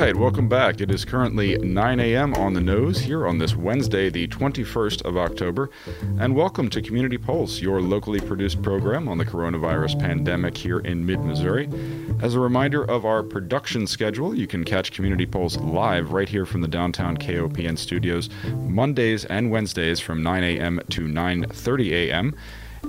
right, welcome back. It is currently 9 a.m. on the nose here on this Wednesday, the 21st of October. And welcome to Community Pulse, your locally produced program on the coronavirus pandemic here in mid Missouri. As a reminder of our production schedule, you can catch Community Pulse live right here from the downtown KOPN studios Mondays and Wednesdays from 9 a.m. to 9:30 a.m.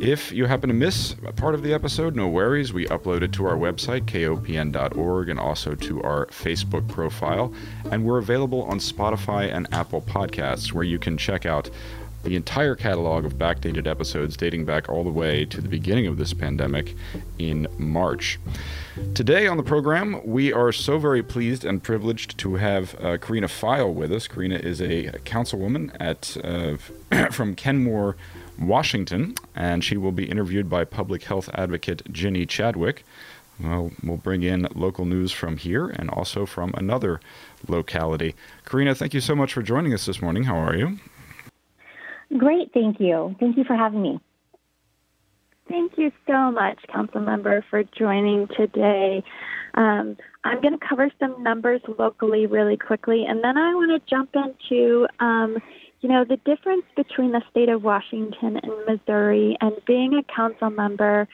If you happen to miss a part of the episode, no worries. We upload it to our website, kopn.org, and also to our Facebook profile. And we're available on Spotify and Apple Podcasts, where you can check out the entire catalog of backdated episodes dating back all the way to the beginning of this pandemic in March. Today on the program, we are so very pleased and privileged to have uh, Karina Pfeil with us. Karina is a councilwoman at uh, from Kenmore, Washington, and she will be interviewed by public health advocate Ginny Chadwick. Well, we'll bring in local news from here and also from another locality. Karina, thank you so much for joining us this morning. How are you? Great, thank you. Thank you for having me. Thank you so much, Council Member, for joining today. Um, I'm going to cover some numbers locally really quickly, and then I want to jump into um, you know, the difference between the state of Washington and Missouri and being a council member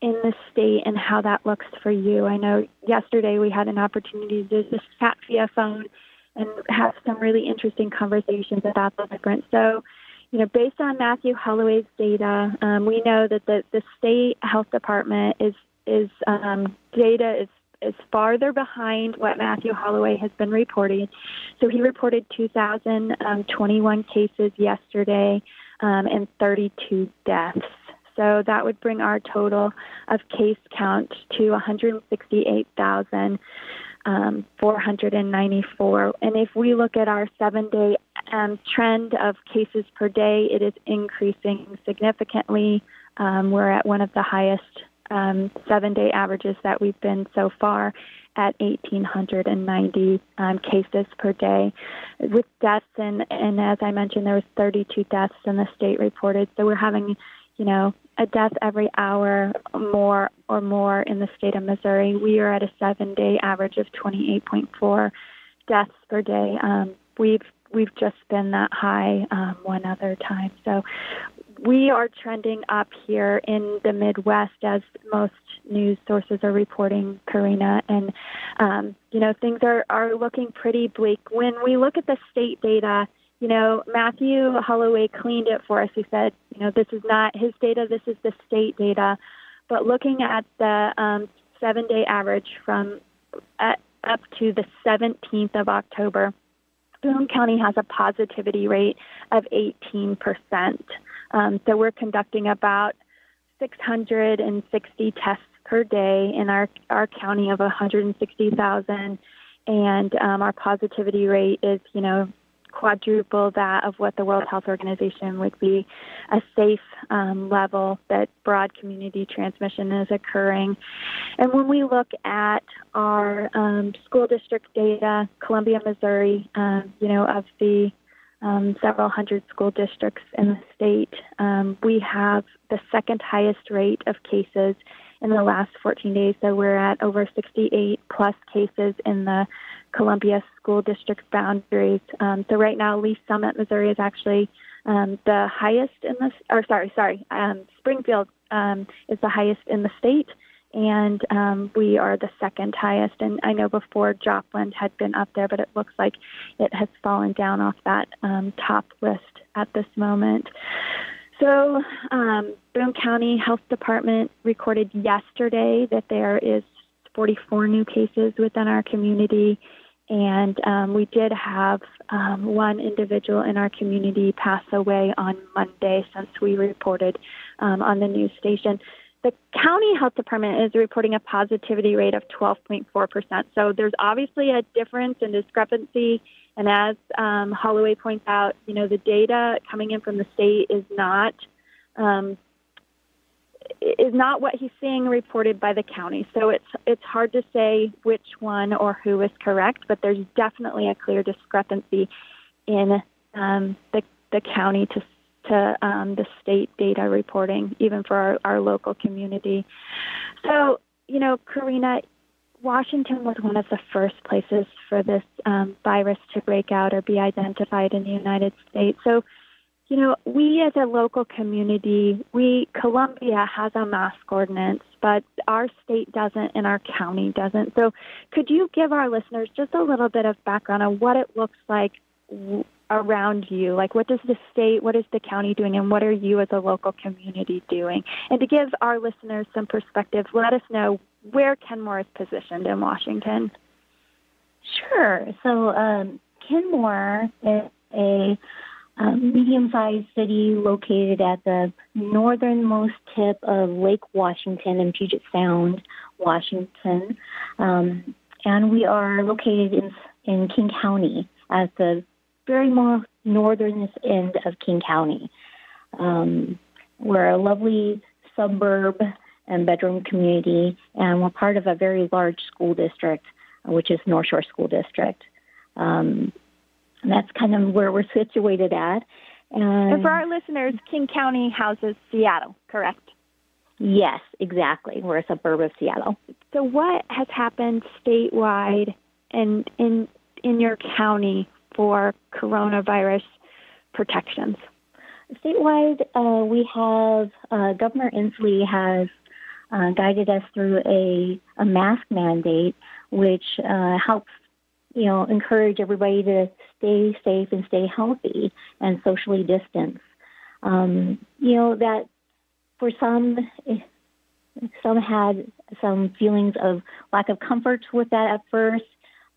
in the state and how that looks for you. I know yesterday we had an opportunity to just chat via phone and have some really interesting conversations about the difference. So, you know, based on Matthew Holloway's data, um, we know that the, the state health department is is um, data is is farther behind what Matthew Holloway has been reporting. So he reported 2,021 cases yesterday um, and 32 deaths. So that would bring our total of case count to 168,494. Um, and if we look at our seven day um, trend of cases per day, it is increasing significantly. Um, we're at one of the highest um, seven day averages that we've been so far at 1,890 um, cases per day. With deaths, and, and as I mentioned, there was 32 deaths in the state reported. So we're having, you know, a death every hour more or more in the state of Missouri. We are at a seven day average of 28.4 deaths per day. Um, we've we've just been that high um, one other time. So we are trending up here in the Midwest, as most news sources are reporting, Karina. And, um, you know, things are, are looking pretty bleak. When we look at the state data, you know, Matthew Holloway cleaned it for us. He said, you know, this is not his data, this is the state data. But looking at the um, seven day average from at, up to the 17th of October, Boone County has a positivity rate of 18 percent. Um, so we're conducting about 660 tests per day in our, our county of 160,000. And um, our positivity rate is, you know, quadruple that of what the World Health Organization would be a safe um, level that broad community transmission is occurring. And when we look at our um, school district data, Columbia, Missouri, um, you know, of the um, several hundred school districts in the state. Um, we have the second highest rate of cases in the last 14 days. So we're at over 68 plus cases in the Columbia School District boundaries. Um, so right now, Lee Summit, Missouri, is actually um, the highest in the, or sorry, sorry, um, Springfield um, is the highest in the state and um, we are the second highest. And I know before Joplin had been up there, but it looks like it has fallen down off that um, top list at this moment. So, um, Boone County Health Department recorded yesterday that there is 44 new cases within our community. And um, we did have um, one individual in our community pass away on Monday since we reported um, on the news station. The county health department is reporting a positivity rate of 12.4%. So there's obviously a difference and discrepancy. And as um, Holloway points out, you know, the data coming in from the state is not um, is not what he's seeing reported by the county. So it's it's hard to say which one or who is correct, but there's definitely a clear discrepancy in um, the the county to to um, the state data reporting, even for our, our local community. So, you know, Karina, Washington was one of the first places for this um, virus to break out or be identified in the United States. So, you know, we as a local community, we Columbia has a mask ordinance, but our state doesn't and our county doesn't. So, could you give our listeners just a little bit of background on what it looks like around you? Like, what does the state, what is the county doing, and what are you as a local community doing? And to give our listeners some perspective, let us know where Kenmore is positioned in Washington. Sure. So, um, Kenmore is a um, medium sized city located at the northernmost tip of Lake Washington in Puget Sound, Washington. Um, and we are located in, in King County at the very most northernest end of King County. Um, we're a lovely suburb and bedroom community, and we're part of a very large school district, which is North Shore School District. Um, and that's kind of where we're situated at. And, and for our listeners, King County houses Seattle, correct? Yes, exactly. We're a suburb of Seattle. So, what has happened statewide and in in your county for coronavirus protections? Statewide, uh, we have uh, Governor Inslee has uh, guided us through a, a mask mandate, which uh, helps you know encourage everybody to stay safe and stay healthy and socially distance. Um, you know that for some, some had some feelings of lack of comfort with that at first,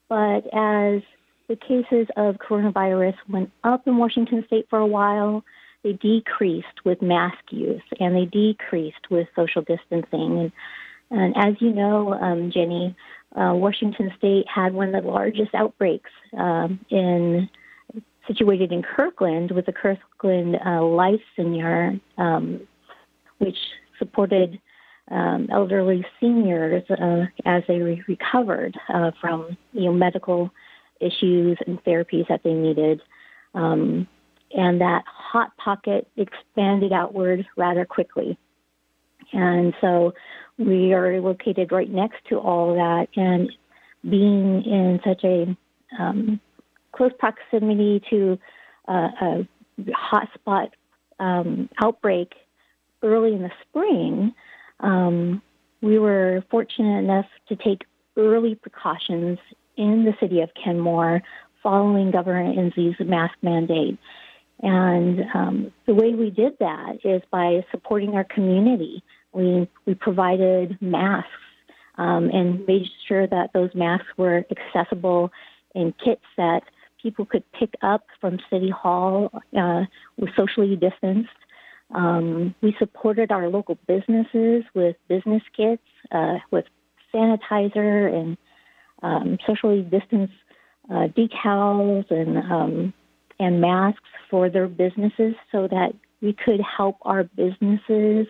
but as the cases of coronavirus went up in Washington state for a while, they decreased with mask use and they decreased with social distancing. And, and as you know, um, Ginny, uh, Washington State had one of the largest outbreaks um, in situated in Kirkland with the Kirkland uh, Life Senior, um, which supported um, elderly seniors uh, as they re- recovered uh, from you know medical issues and therapies that they needed. Um, and that hot pocket expanded outward rather quickly. And so we are located right next to all that, and being in such a um, close proximity to uh, a hotspot um, outbreak early in the spring, um, we were fortunate enough to take early precautions in the city of Kenmore following Governor Inslee's mask mandate. And um, the way we did that is by supporting our community. We, we provided masks um, and made sure that those masks were accessible in kits that people could pick up from City Hall uh, socially distanced. Um, we supported our local businesses with business kits, uh, with sanitizer and um, socially distanced uh, decals and um, and masks for their businesses so that we could help our businesses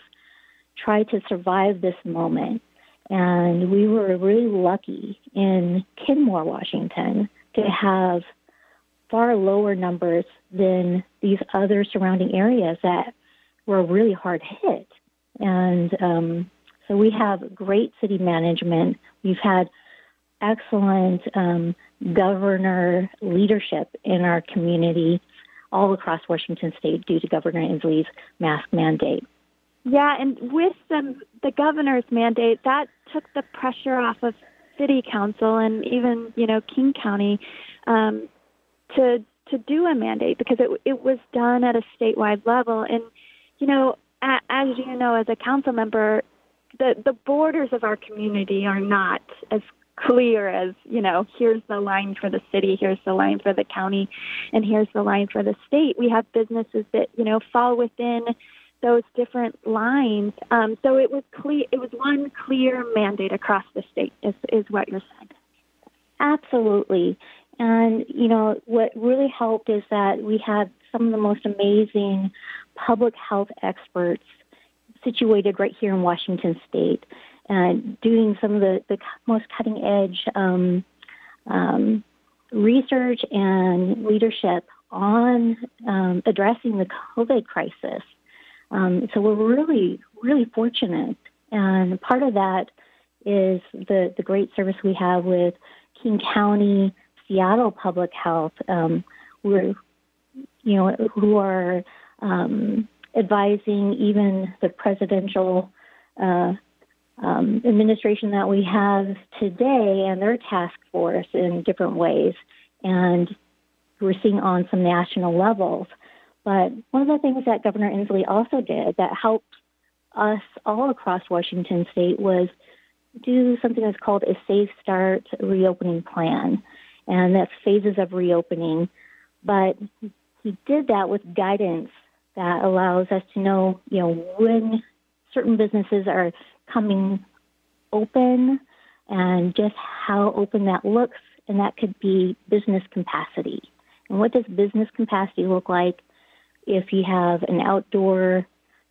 try to survive this moment. And we were really lucky in Kenmore, Washington, to have far lower numbers than these other surrounding areas that were really hard hit. And um, so we have great city management. We've had excellent um, governor leadership in our community all across Washington state due to Governor Inslee's mask mandate. Yeah, and with the, the governor's mandate, that took the pressure off of city council and even, you know, King County um, to to do a mandate because it it was done at a statewide level. And you know, a, as you know, as a council member, the the borders of our community are not as clear as you know here's the line for the city here's the line for the county and here's the line for the state. We have businesses that you know fall within those different lines. Um, so it was clear it was one clear mandate across the state is is what you're saying. Absolutely. And you know what really helped is that we had some of the most amazing public health experts situated right here in Washington state and doing some of the, the most cutting edge um, um, research and leadership on um, addressing the COVID crisis. Um, so we're really, really fortunate. And part of that is the, the great service we have with King County, Seattle Public Health, um, we're, you know, who are um, advising even the presidential uh, um, administration that we have today and their task force in different ways. And we're seeing on some national levels. But one of the things that Governor Inslee also did that helped us all across Washington state was do something that's called a Safe Start reopening plan. And that's phases of reopening. But he did that with guidance that allows us to know, you know, when certain businesses are coming open and just how open that looks. And that could be business capacity. And what does business capacity look like if you have an outdoor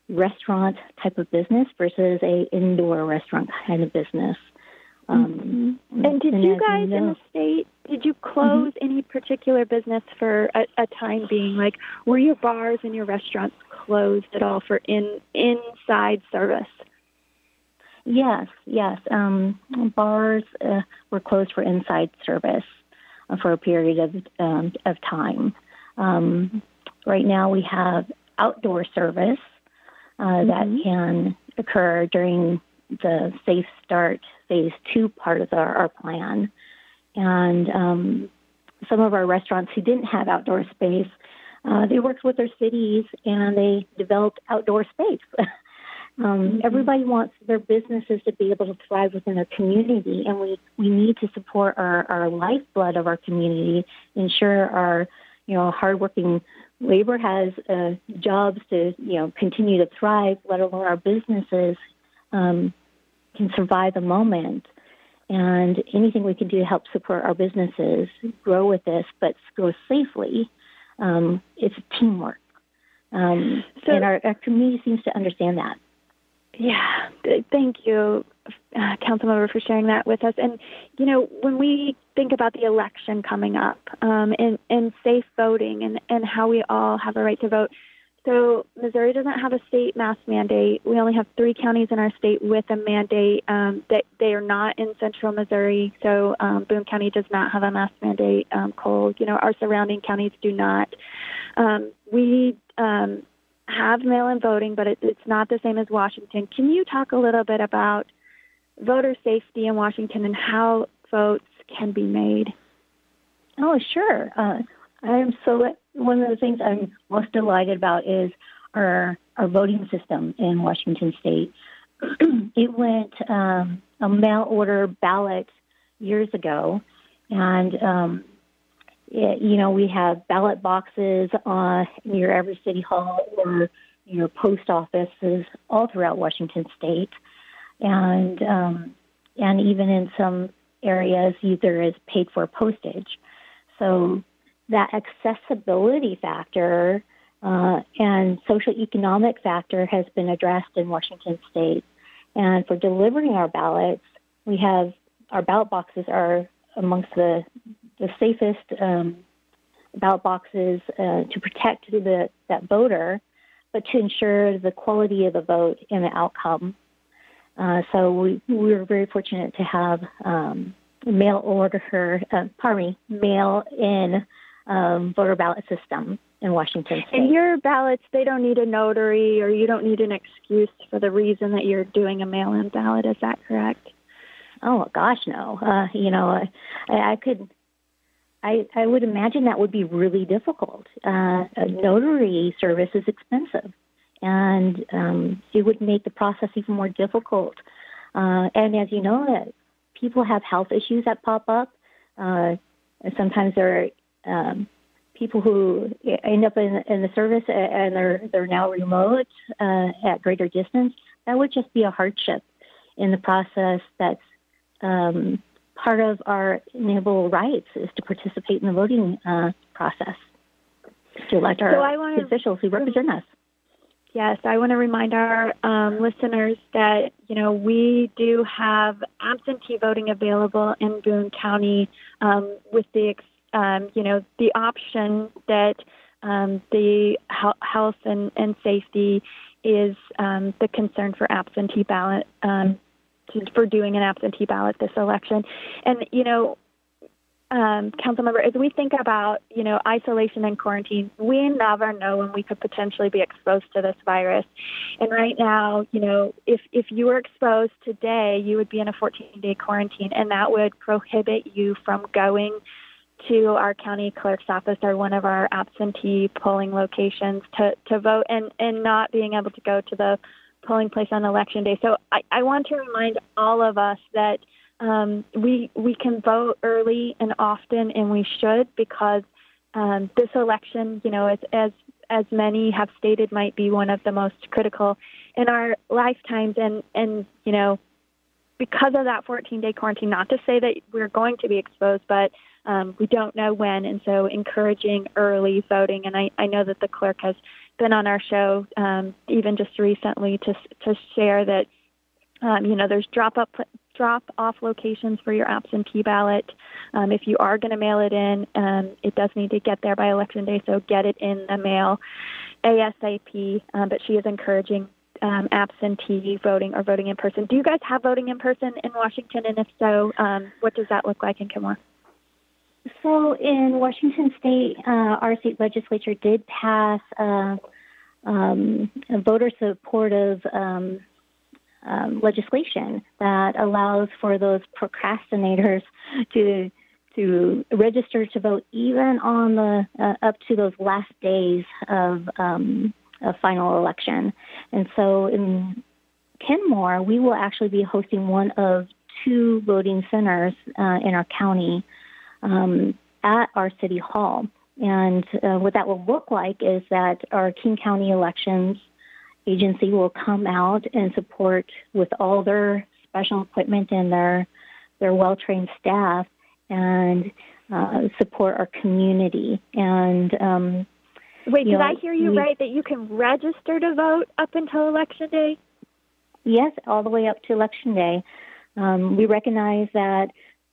restaurant type of business versus a indoor restaurant kind of business? Um, mm-hmm. And did and you guys you know, in the state did you close mm-hmm. any particular business for a, a, time being? Like, were your bars and your restaurants closed at all for in inside service? Yes, yes. Um, bars uh, were closed for inside service uh, for a period of um, of time. Um, right now, we have outdoor service uh, mm-hmm. that can occur during the Safe Start Phase Two part of our, our plan, and um, some of our restaurants who didn't have outdoor space, uh, they worked with their cities and they developed outdoor space. Um, mm-hmm. Everybody wants their businesses to be able to thrive within their community, and we, we need to support our, our lifeblood of our community, ensure our you know hardworking labor has uh, jobs to you know continue to thrive, let alone our businesses um, can survive the moment. And anything we can do to help support our businesses grow with this, but grow safely, um, it's teamwork. Um, so, and our, our community seems to understand that. Yeah, thank you, uh, Councilmember, for sharing that with us. And you know, when we think about the election coming up um, and and safe voting and and how we all have a right to vote. So Missouri doesn't have a state mask mandate. We only have three counties in our state with a mandate. Um, that they are not in central Missouri. So um, Boone County does not have a mask mandate. Um, Cole, you know, our surrounding counties do not. Um, we um, have mail-in voting, but it, it's not the same as Washington. Can you talk a little bit about voter safety in Washington and how votes can be made? Oh, sure. Uh, I am so. One of the things I'm most delighted about is our our voting system in Washington State. it went um, a mail order ballot years ago, and um, you know, we have ballot boxes uh, near every city hall or your post offices all throughout Washington State, and um, and even in some areas, there is paid for postage. So that accessibility factor uh, and social economic factor has been addressed in Washington State. And for delivering our ballots, we have our ballot boxes are amongst the the safest um, ballot boxes uh, to protect the, that voter, but to ensure the quality of the vote and the outcome. Uh, so we, we were very fortunate to have um, mail order, uh, pardon me, mail in um, voter ballot system in Washington State. And your ballots, they don't need a notary or you don't need an excuse for the reason that you're doing a mail in ballot. Is that correct? Oh gosh, no. Uh, you know, I, I could I, I would imagine that would be really difficult. Uh, a notary service is expensive, and um, it would make the process even more difficult. Uh, and as you know, people have health issues that pop up. Uh, sometimes there are um, people who end up in, in the service and they're they're now remote uh, at greater distance. That would just be a hardship in the process that's um, part of our inalienable rights is to participate in the voting uh, process to elect our so wanna, officials who represent us. Yes, I want to remind our um, listeners that you know we do have absentee voting available in Boone County um, with the um, you know the option that um, the health and, and safety is um, the concern for absentee ballot um, for doing an absentee ballot this election. And you know, um, council member, as we think about you know isolation and quarantine, we never know when we could potentially be exposed to this virus. And right now, you know, if if you were exposed today, you would be in a 14-day quarantine, and that would prohibit you from going to our county clerk's office or one of our absentee polling locations to to vote, and and not being able to go to the polling place on election day. So I, I want to remind all of us that um, we we can vote early and often, and we should because um, this election, you know, as as as many have stated, might be one of the most critical in our lifetimes, and and you know, because of that 14-day quarantine. Not to say that we're going to be exposed, but um, we don't know when, and so encouraging early voting. And I, I know that the clerk has been on our show um, even just recently to to share that um, you know there's drop up drop off locations for your absentee ballot. Um, if you are going to mail it in, um, it does need to get there by election day, so get it in the mail ASAP. Um, but she is encouraging um, absentee voting or voting in person. Do you guys have voting in person in Washington? And if so, um, what does that look like in Kenmore? So in Washington State, uh, our state legislature did pass uh, um, a voter supportive um, um, legislation that allows for those procrastinators to to register to vote even on the uh, up to those last days of um, a final election. And so in Kenmore, we will actually be hosting one of two voting centers uh, in our county um, at our city hall. And uh, what that will look like is that our King County elections agency will come out and support with all their special equipment and their their well trained staff and uh, support our community. And um, wait, did know, I hear you we, right that you can register to vote up until election day? Yes, all the way up to election day. Um, we recognize that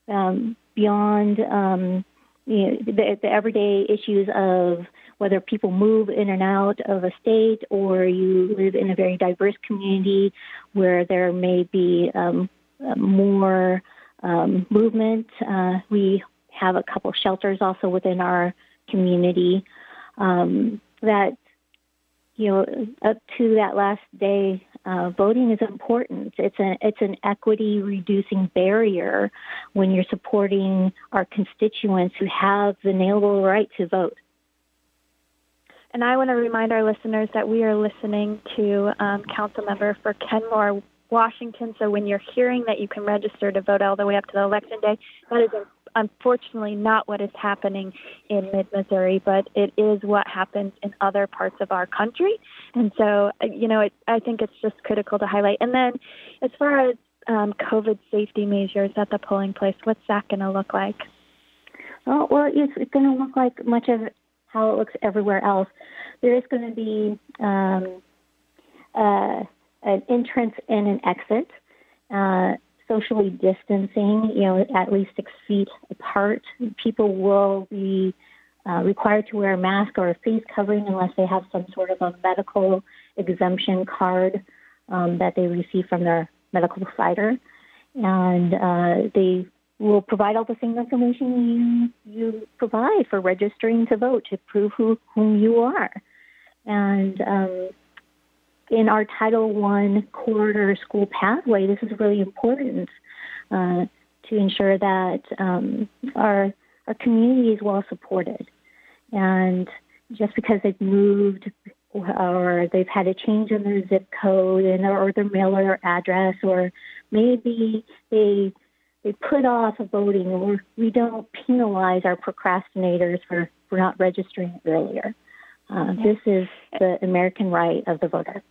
um, beyond um, you know, the, the everyday issues of whether people move in and out of a state or you live in a very diverse community where there may be um, more um, movement. Uh, we have a couple shelters also within our community um, that you know up to that last day uh, voting is important. It's it's an equity reducing barrier when you're supporting our constituents who have the inalienable right to vote. And I want to remind our listeners that we are listening to um, council member for Kenmore, Washington. So when you're hearing that you can register to vote all the way up to the election day, that is unfortunately not what is happening in mid Missouri, but it is what happens in other parts of our country. And so, uh, you know, it, I think it's just critical to highlight. And then as far as um, COVID safety measures at the polling place, what's that going to look like? Oh, well, it's going to look like much of how it looks everywhere else. There is going to be um, uh, an entrance and an exit, uh, socially distancing, you know, at least six feet apart. People will be uh, required to wear a mask or a face covering unless they have some sort of a medical exemption card um, that they receive from their medical provider. And uh, they will provide all the same information you you provide for registering to vote to prove who whom you are. And um, in our Title One corridor school pathway, this is really important uh, to ensure that um, our our community is well supported. And just because they've moved or they've had a change in their zip code and or their mailer address, or maybe they they put off voting, or we don't penalize our procrastinators for, for not registering earlier. Uh, this is the American right of the voter.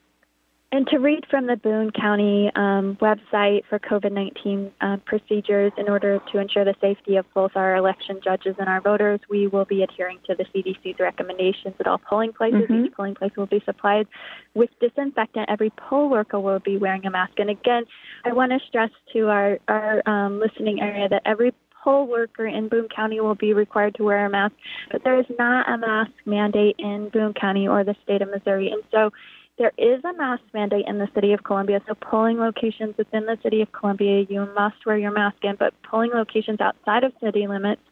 And to read from the Boone County um, website for COVID 19 uh, procedures in order to ensure the safety of both our election judges and our voters, we will be adhering to the CDC's recommendations at all polling places. Mm-hmm. Each polling place will be supplied with disinfectant. Every poll worker will be wearing a mask. And again, I want to stress to our, our um, listening area that every poll worker in Boone County will be required to wear a mask, but there is not a mask mandate in Boone County or the state of Missouri. And so there is a mask mandate in the city of Columbia. So polling locations within the city of Columbia, you must wear your mask in. But polling locations outside of city limits,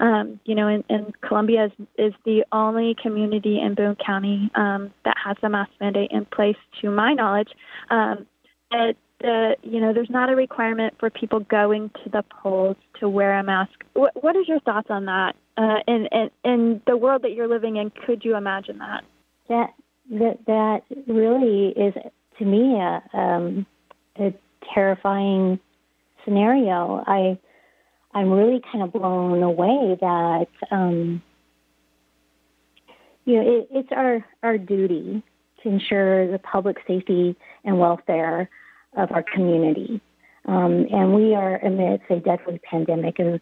um, you know, in, in Columbia is, is the only community in Boone County um, that has a mask mandate in place, to my knowledge. Um, it, the you know there's not a requirement for people going to the polls to wear a mask. What, what is your thoughts on that? Uh, in, in in the world that you're living in, could you imagine that? That that that really is to me a, um, a terrifying scenario. I I'm really kind of blown away that um, you know it, it's our our duty to ensure the public safety and welfare of our community. Um, and we are amidst a deadly pandemic, and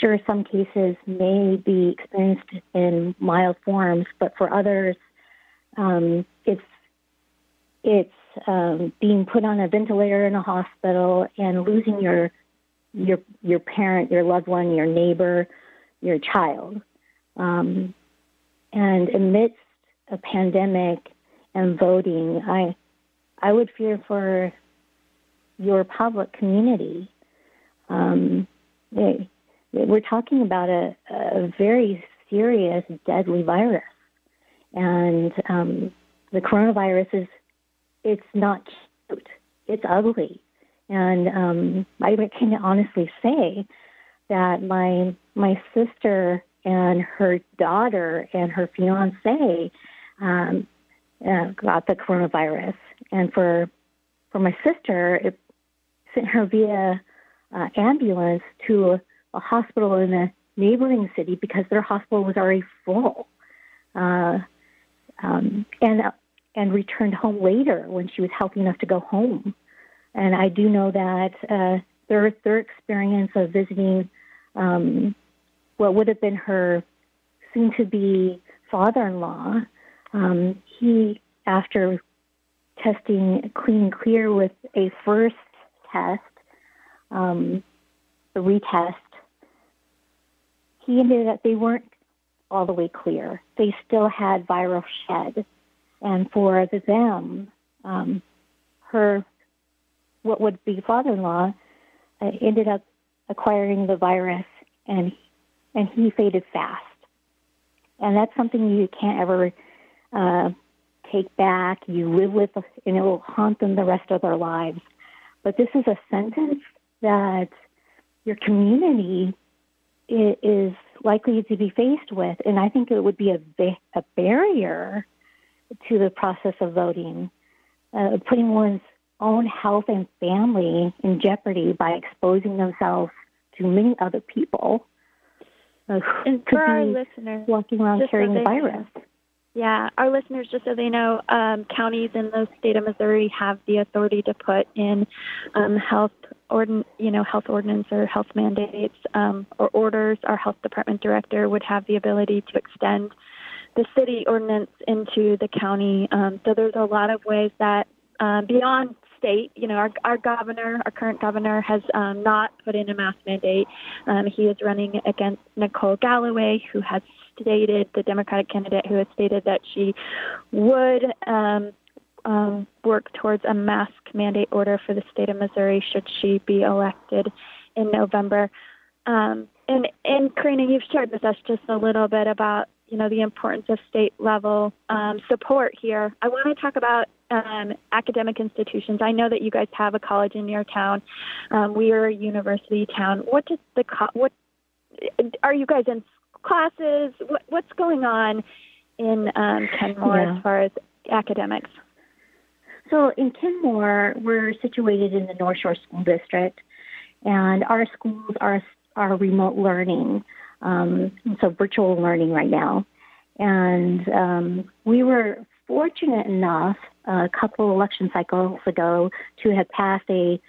sure, some cases may be experienced in mild forms, but for others, um, it's it's um, being put on a ventilator in a hospital and losing your your your parent, your loved one, your neighbor, your child. Um, and amidst a pandemic and voting, I I would fear for your public community. Um, we're talking about a, a very serious, deadly virus and um, the coronavirus is it's not cute. It's ugly, and um, I can honestly say that my my sister and her daughter and her fiance um, uh, got the coronavirus, and for for my sister, it sent her via uh, ambulance to a, hospital in a neighboring city because their hospital was already full. Uh, um, and and returned home later when she was healthy enough to go home. And I do know that uh, their their experience of visiting um, what would have been her soon to be father-in-law, um, he after testing clean and clear with a first test, um, the retest, he ended up they weren't all the way clear. They still had viral shed. And for them, um, her, what would be father in law, uh, ended up acquiring the virus and, and he faded fast. And that's something you can't ever uh, take back. You live with, and it will haunt them the rest of their lives. But this is a sentence that your community is likely to be faced with. And I think it would be a, a barrier to the process of voting, uh, putting one's own health and family in jeopardy by exposing themselves to many other people. Uh, and for our listeners, walking around carrying the virus. Yeah, our listeners, just so they know, um, counties in the state of Missouri have the authority to put in um, health ordin- you know, health ordinance or health mandates um, or orders, our health department director would have the ability to extend the city ordinance into the county. Um, so there's a lot of ways that uh, beyond state, you know, our, our governor, our current governor, has um, not put in a mask mandate. Um, he is running against Nicole Galloway, who has stated, the Democratic candidate who has stated that she would um, um, work towards a mask mandate order for the state of Missouri should she be elected in November. Um, and, and Karina, you've shared with us just a little bit about you know the importance of state level um, support here. I want to talk about um, academic institutions. I know that you guys have a college in your town. Um, we are a university town. What does the co- what are you guys in classes? What, what's going on in um, Kenmore yeah. as far as academics? So in Kenmore, we're situated in the North Shore School District, and our schools are are remote learning, um, so virtual learning right now. And um, we were fortunate enough a couple election cycles ago to have passed a,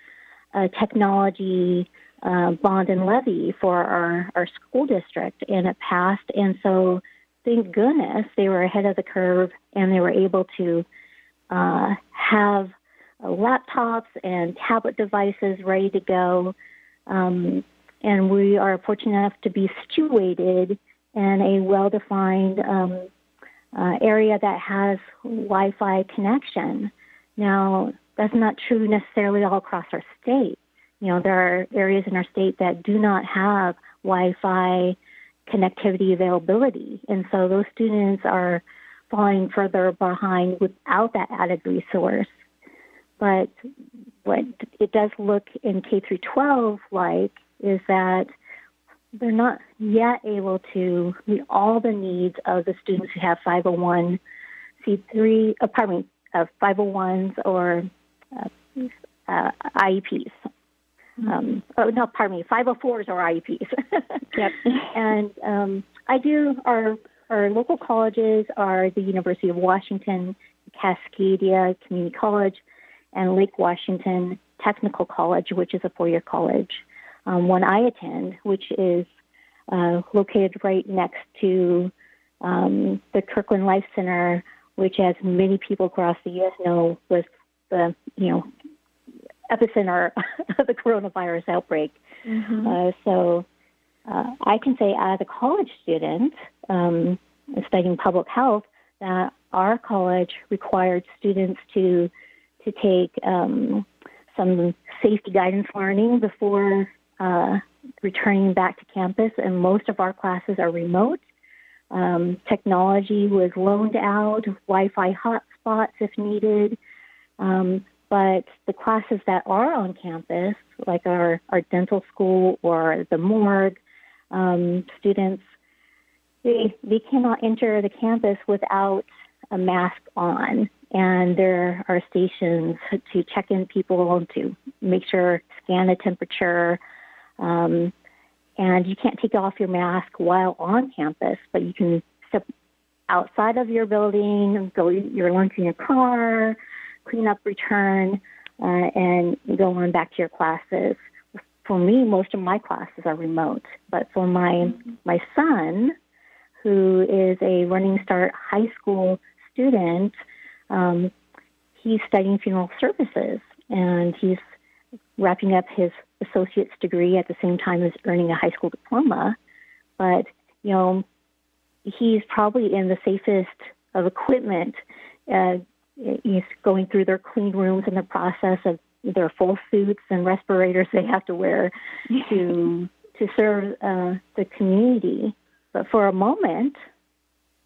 a technology uh, bond and levy for our, our school district, and it passed. And so, thank goodness they were ahead of the curve and they were able to uh, have uh, laptops and tablet devices ready to go. Um, and we are fortunate enough to be situated in a well defined um, uh, area that has Wi-Fi connection. Now, that's not true necessarily all across our state. You know, there are areas in our state that do not have Wi-Fi connectivity availability, and so those students are falling further behind without that added resource. But what it does look in K through 12 like is that they're not yet able to meet all the needs of the students who have 501c3, uh, pardon me, uh, 501s or uh, uh, IEPs. Um, oh, no, pardon me, 504s or IEPs. yep. and um, I do, our, our local colleges are the University of Washington, Cascadia Community College, and Lake Washington Technical College, which is a four year college. Um, one I attend, which is uh, located right next to um, the Kirkland Life Center, which, as many people across the U.S. know, was the you know epicenter of the coronavirus outbreak. Mm-hmm. Uh, so uh, I can say, as a college student um, studying public health, that our college required students to to take um, some safety guidance learning before uh, returning back to campus, and most of our classes are remote. Um, technology was loaned out, Wi Fi hotspots if needed. Um, but the classes that are on campus, like our, our dental school or the morgue, um, students, they, they cannot enter the campus without a mask on. And there are stations to check in people, to make sure, scan the temperature. Um, and you can't take off your mask while on campus, but you can step outside of your building, go eat your lunch in your car, clean up, return, uh, and go on back to your classes. For me, most of my classes are remote, but for my my son, who is a Running Start high school student, um, he's studying funeral services, and he's wrapping up his associate's degree at the same time as earning a high school diploma. But you know, he's probably in the safest of equipment uh, is going through their clean rooms and the process of their full suits and respirators they have to wear to to serve uh, the community. But for a moment,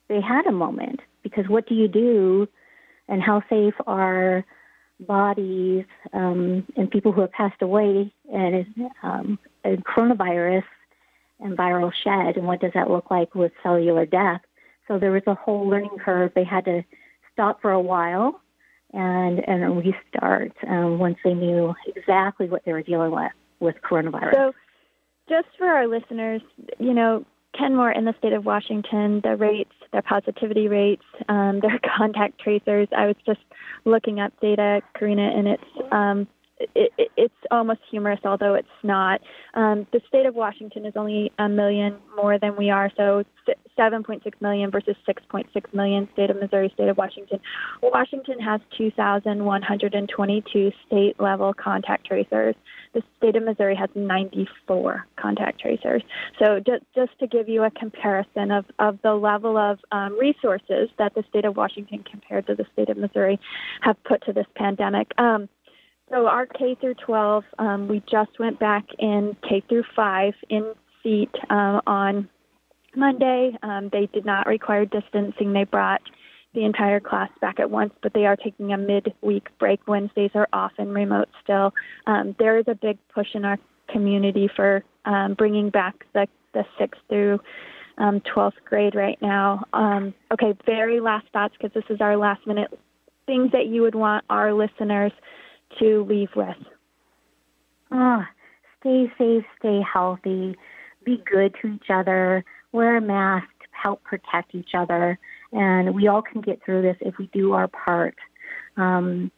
they had a moment because what do you do, and how safe are bodies um, and people who have passed away and um, coronavirus and viral shed, and what does that look like with cellular death? So there was a whole learning curve. They had to stop for a while and and restart um, once they knew exactly what they were dealing with with coronavirus. So, just for our listeners, you know, Kenmore in the state of Washington, the rates, their positivity rates, um, their contact tracers. I was just looking up data, Karina, and it's um, it, it, it's almost humorous, although it's not. Um, the state of Washington is only a million more than we are, so 7.6 million versus 6.6 million. State of Missouri, state of Washington. Washington has 2,122 state level contact tracers. The state of Missouri has 94 contact tracers. So just, just to give you a comparison of, of the level of um, resources that the state of Washington compared to the state of Missouri have put to this pandemic. Um, so our K through 12, um, we just went back in K through 5 in seat um, on Monday. Um, they did not require distancing. They brought the entire class back at once, but they are taking a midweek break. Wednesdays are off and remote still. Um, there is a big push in our community for um, bringing back the, the sixth through um, 12th grade right now. Um, okay, very last thoughts because this is our last minute things that you would want our listeners to leave with? Oh, stay safe, stay healthy, be good to each other, wear a mask, help protect each other, and we all can get through this if we do our part. Um,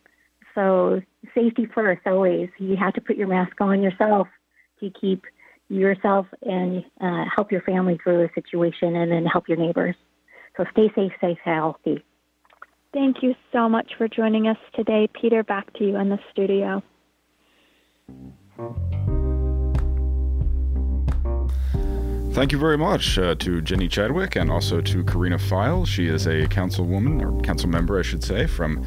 so safety first, always. You have to put your mask on yourself to keep yourself and uh, help your family through the situation, and then help your neighbors. So stay safe, stay healthy. Thank you so much for joining us today. Peter, back to you in the studio. Thank you very much uh, to Ginny Chadwick and also to Karina Pfeil. She is a councilwoman, or council member, I should say, from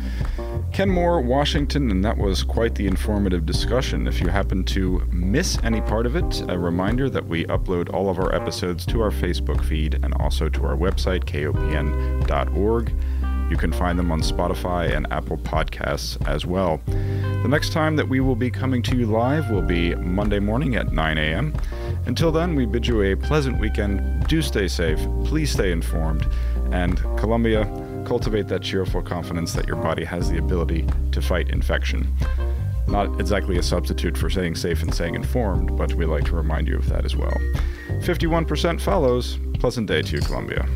Kenmore, Washington, and that was quite the informative discussion. If you happen to miss any part of it, a reminder that we upload all of our episodes to our Facebook feed and also to our website, kopn.org. You can find them on Spotify and Apple Podcasts as well. The next time that we will be coming to you live will be Monday morning at 9 a.m. Until then, we bid you a pleasant weekend. Do stay safe, please stay informed, and Columbia, cultivate that cheerful confidence that your body has the ability to fight infection. Not exactly a substitute for staying safe and staying informed, but we like to remind you of that as well. 51% follows. Pleasant day to you, Columbia.